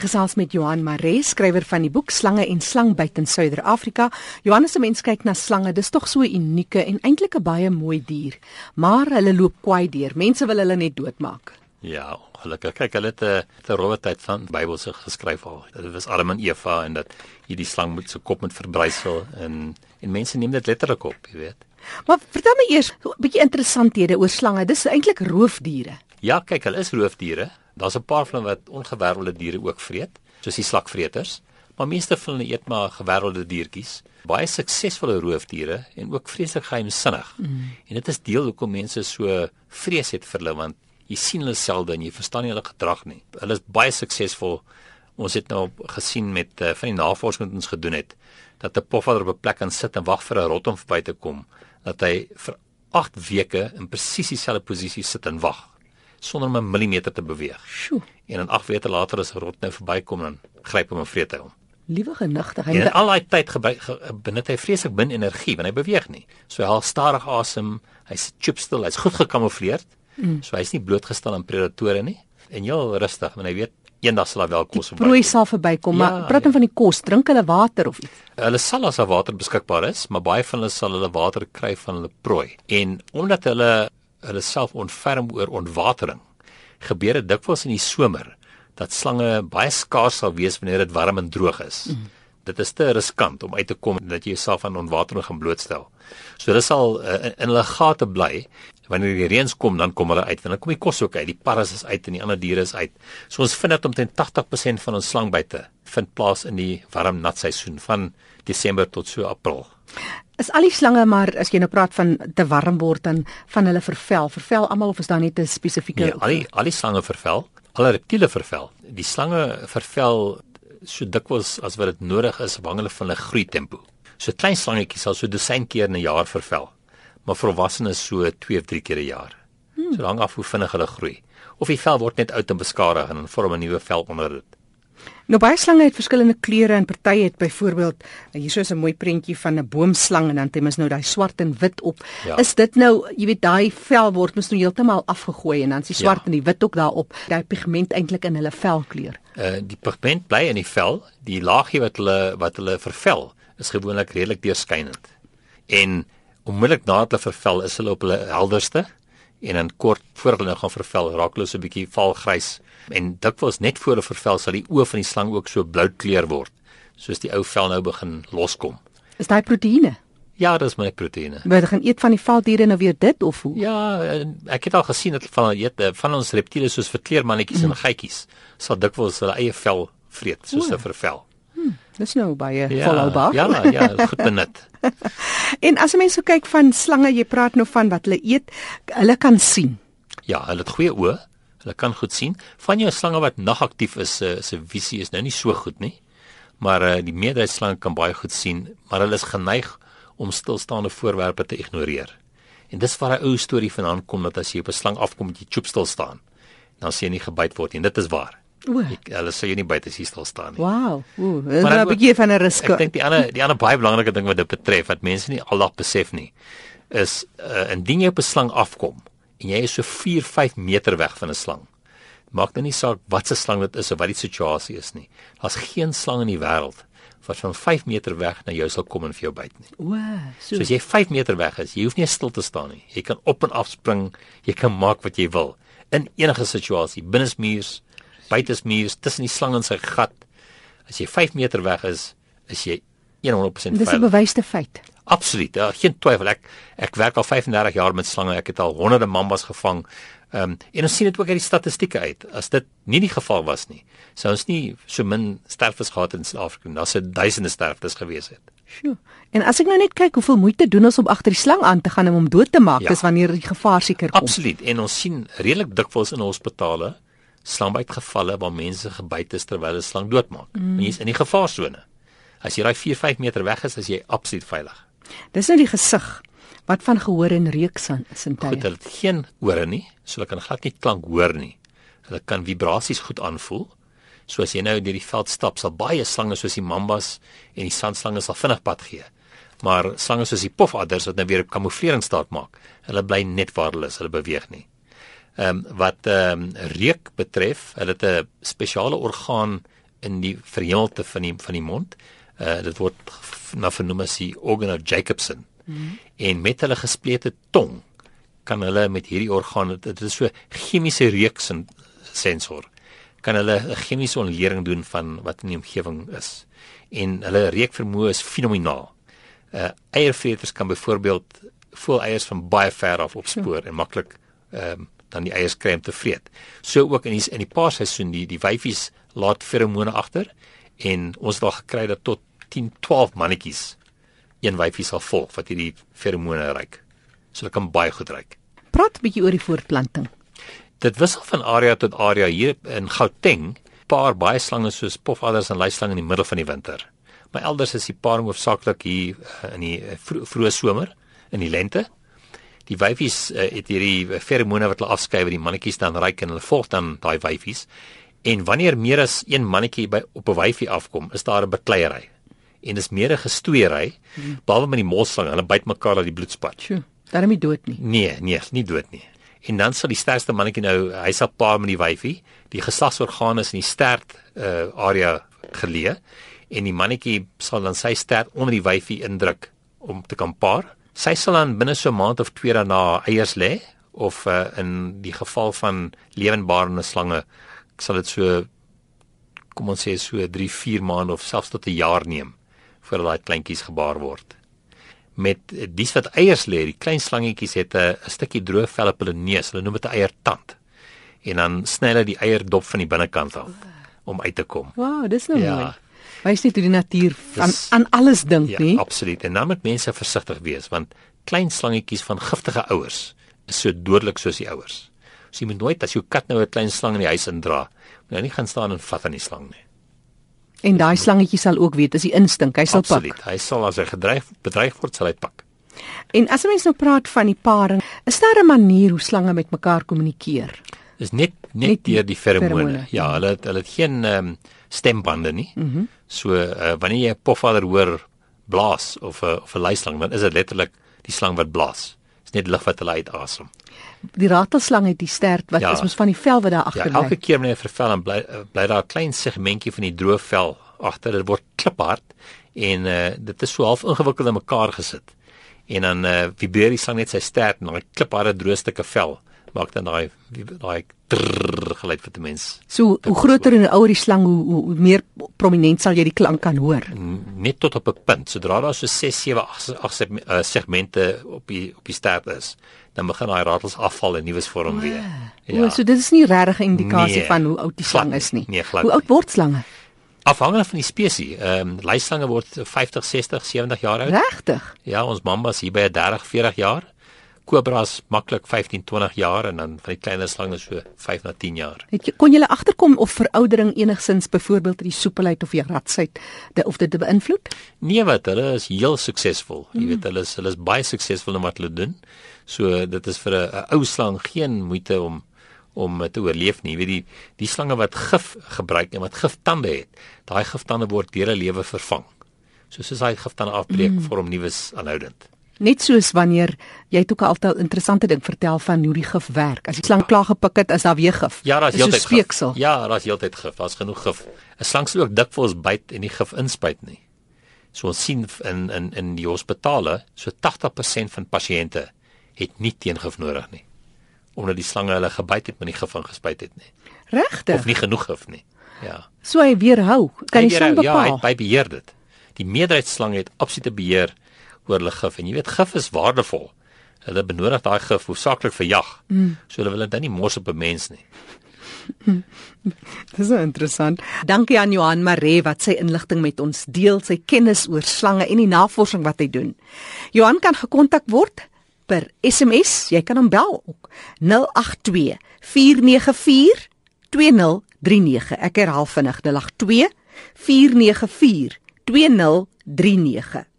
Ek gesels met Johan Maree, skrywer van die boek Slange en Slangbyt in Suider-Afrika. Johan, as 'n mens kyk na slange, dis tog so 'n unieke en eintlik 'n baie mooi dier, maar hulle loop kwaai deur. Mense wil hulle net doodmaak. Ja, gelukkig kyk hulle het 'n terrortyd van Bybelse geskryf al. Dit was Adam en Eva en dat hierdie slang moet sy kop met verbrysel en en mense neem dit letterlik op, jy weet. Maar vertel my eers 'n bietjie interessanthede oor slange. Dis eintlik roofdiere. Ja, kyk, hulle is roofdiere. Daar's 'n paar van hulle wat ongewervelde diere ook vreet, soos die slakvreters, maar meeste van hulle eet maar gewervelde diertjies. Baie suksesvolle roofdiere en ook vreeslik geheimsinnig. Mm. En dit is deel hoekom mense so vrees het vir hulle want jy sien hulle selde en jy verstaan nie hulle gedrag nie. Hulle is baie suksesvol. Ons het nou gesien met uh, van die navorsing wat ons gedoen het dat 'n pofadder op 'n plek kan sit en wag vir 'n rot om verby te kom, dat hy vir 8 weke in presies dieselfde posisie sit en wag sonder om 'n millimeter te beweeg. Sjoe. En dan 8 weke later as 'n rot nou verbykom dan gryp hom en vreet hy hom. Liewe genigtig, hy het al daai tyd gebruik benut hy vreeslik min energie want hy beweeg nie. So hy haal stadig asem, hy's chipstil, hy's goed gekamoufleerd. Mm. So hy's nie blootgestel aan predatore nie en heel rustig want hy weet eendag sal daar wel kos verby. Prooi sal verbykom, ja, maar praat dan ja. van die kos, drink hulle water of iets. Hulle sal as daar water beskikbaar is, maar baie van hulle sal hulle water kry van hulle prooi. En omdat hulle hulle self ontferm oor ontwatering. Gebeur dit dikwels in die somer dat slange baie skaars sal wees wanneer dit warm en droog is. Mm. Dit is te riskant om uit te kom dat jy jouself aan ontwatering gaan blootstel. So hulle sal uh, in, in hulle gate bly. Wanneer die reëns kom, dan kom hulle uit. Dan kom die kos ook uit. Die parras is uit en die ander diere is uit. So ons vind dat omtrent 80% van ons slangbyte vind plaas in die warm nat seisoen van Desember tot so April. Is al die slange maar as jy nou praat van te warm word dan van hulle vervel, vervel almal of is daar net 'n spesifieke Nee, al die al die slange vervel, alle reptiele vervel. Die slange vervel so dikwels as wat dit nodig is afhangende van hulle groei tempo. So klein slangetjies sal so dosyn keer in 'n jaar vervel, maar volwassenes so 2 of 3 keer 'n jaar. Hmm. So lank af hoe vinnig hulle groei. Of die vel word net oud en beskadig en dan vorm 'n nuwe vel onder dit. Nou baie slange het verskillende kleure en party het byvoorbeeld hier is 'n mooi prentjie van 'n boomslang en dan het hy nou daai swart en wit op. Ja. Is dit nou, jy weet daai vel word mos nou heeltemal afgegooi en dan is die swart ja. en die wit ook daarop. Daai pigment eintlik in hulle velkleur. Uh die pigment bly in die vel, die laagie wat hulle wat hulle vervel is gewoonlik redelik deurskynend. En onmiddellik nadat hulle vervel is hulle op hulle helderste en dan kort voor hulle nou gaan vervel raak hulle so 'n bietjie valgrys en dikwels net voor hulle vervel sal die oë van die slang ook so blou kleur word soos die ou vel nou begin loskom. Is daai proteïene? Ja, dis my proteïene. Moet gaan eet van die valdiere nou weer dit of hoe? Ja, ek het al gesien dat van eet van ons reptiele soos verkleermannetjies mm. en geitjies sal dikwels hulle eie vel vreet soos 'n vervel. Hmm, dis nou baie ja, volhoubaar. Ja, ja, goed benut. en as 'n mens so kyk van slange, jy praat nou van wat hulle eet, hulle kan sien. Ja, hulle het goeie oë. Hulle kan goed sien. Van jou slange wat nagaktief is, se se visie is nou nie so goed nie. Maar uh, die meerderheid slange kan baie goed sien, maar hulle is geneig om stilstaande voorwerpe te ignoreer. En dis waar 'n ou storie vanaand kom dat as jy op 'n slang afkom, jy choop stil staan. Dan sien jy nie gebyt word nie. Dit is waar. Ek hulle sou jy nie buite hier stil staan nie. Wow. Ooh, dis 'n bietjie van 'n risiko. Ek dink die ander die ander baie belangrike ding wat dit betref wat mense nie aldag besef nie is uh, indien jy op 'n slang afkom en jy is so 4, 5 meter weg van 'n slang. Maak nou nie saak wat se slang dit is of wat die situasie is nie. Daar's geen slang in die wêreld wat van 5 meter weg na jou sal kom en vir jou byt nie. O, so. so as jy 5 meter weg is, jy hoef nie stil te staan nie. Jy kan op en af spring, jy kan maak wat jy wil in enige situasie, binne muurs, buite is muur tussen die slang en sy gat. As jy 5 meter weg is, is jy 100% veilig. Dis 'n bewyste feit. Absoluut. Ja, geen twyfel. Ek ek werk al 35 jaar met slange. Ek het al honderde mambas gevang. Ehm um, en ons sien dit ook uit die statistieke uit. As dit nie die geval was nie, sou ons nie so min sterftes gehad in Suid-Afrika. Daar sou duisende sterftes gewees het. Sjoe. En as ek nou net kyk hoeveel moeite doen ons om agter die slang aan te gaan om hom dood te maak, ja. dis wanneer die gevaar seker kom. Absoluut. En ons sien redelik dikwels in hospitale slangbytgevalle waar mense gebyt is terwyl 'n slang doodmaak. Mm. Mense in die gevaarsone. As jy raai 4-5 meter weg is, is jy absoluut veilig. Dis nou die gesig wat van gehoor en reuk san is in tyd. Goed, hulle het geen ore nie, so hulle kan glad nie klank hoor nie. Hulle kan vibrasies goed aanvoel. So as jy nou deur die veld stap, sal baie slange soos die mambas en die sandslange sal vinnig pad gee. Maar slange soos die pofadders wat nou weer op kamouflering staat maak, hulle bly net waar hulle is, hulle beweeg nie. Ehm um, wat ehm um, reuk betref, hulle het 'n spesiale orgaan in die verhemelte van die van die mond. Uh dit word na vernoem as die organ of Jacobson. Mm -hmm. En met hulle gesplete tong kan hulle met hierdie orgaan dit is so chemiese en sensor kan hulle 'n chemiese ontleding doen van wat in die omgewing is. En hulle reekvermoë is fenomenaal. Uh eiervreters kan byvoorbeeld voel eiers van baie ver af opspoor en maklik ehm um, dan die eiers kry om te vreet. So ook in die in die paarseisoen die die wyfies laat feromone agter en ons het al gekry dat tot 10, 12 mannetjies een wyfie sal volg wat hierdie feromone ruik. So dit kan baie goed ruik. Praat 'n bietjie oor die voortplanting. Dit wissel van area tot area hier in Gauteng. Paar baie slange soos pofadders en luislange in die middel van die winter. Maar elders is die paar hoofsaaklik hier uh, in die uh, vroeë somer, in die lente. Die wyfies uh, het hierdie feromone wat hulle afskei wat die mannetjies dan ruik en hulle volg dan daai wyfies. En wanneer meer as een mannetjie by op 'n wyfie afkom, is daar 'n bekleierery. En dis meer 'n gestoeierery, hmm. behalwe met die molslange, hulle byt mekaar dat die bloed spat. Sjoe, daarom nie dood nie. Nee, nee, nie dood nie en dan sal die sterkste mannetjie nou hy sal paar met die wyfie die geslagsorgane is in die stert uh, area geleë en die mannetjie sal dan sy stert onder die wyfie indruk om te kan paar sy sal dan binne so 'n maand of twee daarna eiers lê of uh, in die geval van lewendbarende slange sal dit so kom ons sê so 3 4 maande of selfs tot 'n jaar neem voordat daai kleintjies gebaar word met dies wat eiers lê. Die klein slangetjies het 'n stukkie droë vel op hulle neus. Hulle noem dit 'n eiertand. En dan sny hulle die eierdop van die binnekant af om uit te kom. Wow, dis nou ja. mooi. Wys net hoe die natuur aan aan alles dink, ja, nie? Ja, absoluut. En dan moet mense versigtig wees want klein slangetjies van giftige ouers is so dodelik soos die ouers. So jy moet nooit as jou kat nou 'n klein slang in die huis indra, moet jy nie gaan staan en vat aan die slang nie. En daai slangetjie sal ook weet as hy instink, hy sal Absoluut. pak. Hy sal as hy gedreig bedreig word, sal hy pak. En as 'n mens nou praat van die paring, is daar 'n manier hoe slange met mekaar kommunikeer? Is net net, net deur die feromone. Ja, hulle het, hulle het geen ehm um, stembande nie. Mm -hmm. So uh, wanneer jy 'n pofadder hoor blaas of 'n uh, of 'n luislang, dan is dit letterlik die slang wat blaas. Dis net lug wat hulle uitasem. Die ratelslang het die stert wat ja. is mos van die vel wat daar agter lê. Ja, elke keer wanneer hy vervel en bly bly daar 'n klein segmentjie van die droë vel agter. Dit word kliphard en uh, dit is so half ingewikkeld in mekaar gesit. En dan uh, vibreer die slang net sy stert en daai klipharde droë stukke vel maak dan daai daai geluid vir die mens. So hoe groter en ouer die slang hoe, hoe, hoe meer prominent sal jy die klank kan hoor. Net tot op 'n punt. Sodra daar so 6, 7, 8, 8 segmente op die op die stert is, dan begin daai ratels afval en nuus vorm oh, weer. Ja. O, so dit is nie regtig 'n indikasie nee, van hoe oud die slang is nie. Nee, hoe oud word slange? Afhangende van die spesies. Ehm um, luislange word 50, 60, 70 jaar oud. Regtig? Ja, ons mambas hier by 30, 40 jaar kobras maklik 15 20 jaar en dan van die kleiner slange so 5 na 10 jaar. Het jy kon jy agterkom of veroudering enigsins byvoorbeeld die soepelheid of die ratsheid de, of dit beïnvloed? Nee wat, hulle is heel suksesvol. Jy mm. weet hulle is hulle is baie suksesvol in wat hulle doen. So dit is vir 'n ou slang geen moeite om om te oorleef nie. Jy weet die die slange wat gif gebruik en wat giftande het, daai giftande word deur 'n lewe vervang. So soos hy giftande afbreek, mm. vorm nuus aanhoudend. Net soos wanneer jy het ook altyd 'n interessante ding vertel van hoe die gif werk. As die slang klaar gepik het, is daar weer gif. Ja, daar's heeltyd gif. Ja, daar's heeltyd gif. Daar's genoeg gif. 'n Slang sal ook dikwels byt en die gif inspuit nie. So ons sien in in in die hospitale, so 80% van pasiënte het nie teengif nodig nie. Omdat die slange hulle gebyt het met die gif ingespuit het nie. Regtig? Of nie genoeg gif nie. Ja. So hy weerhou. Kan hy die slang bepaal? Ja, hy beheer dit. Die meerderheid slange het absolute beheer oor hulle gif en jy weet gif is waardevol. Hulle benodig daai gif hoofsaaklik vir jag. Mm. So hulle wil dit nie mors op 'n mens nie. Dis so interessant. Dankie aan Johan Maree wat sy inligting met ons deel, sy kennis oor slange en die navorsing wat hy doen. Johan kan gekontak word per SMS, jy kan hom bel ook 082 494 2039. Ek herhaal vinnig 082 494 2039.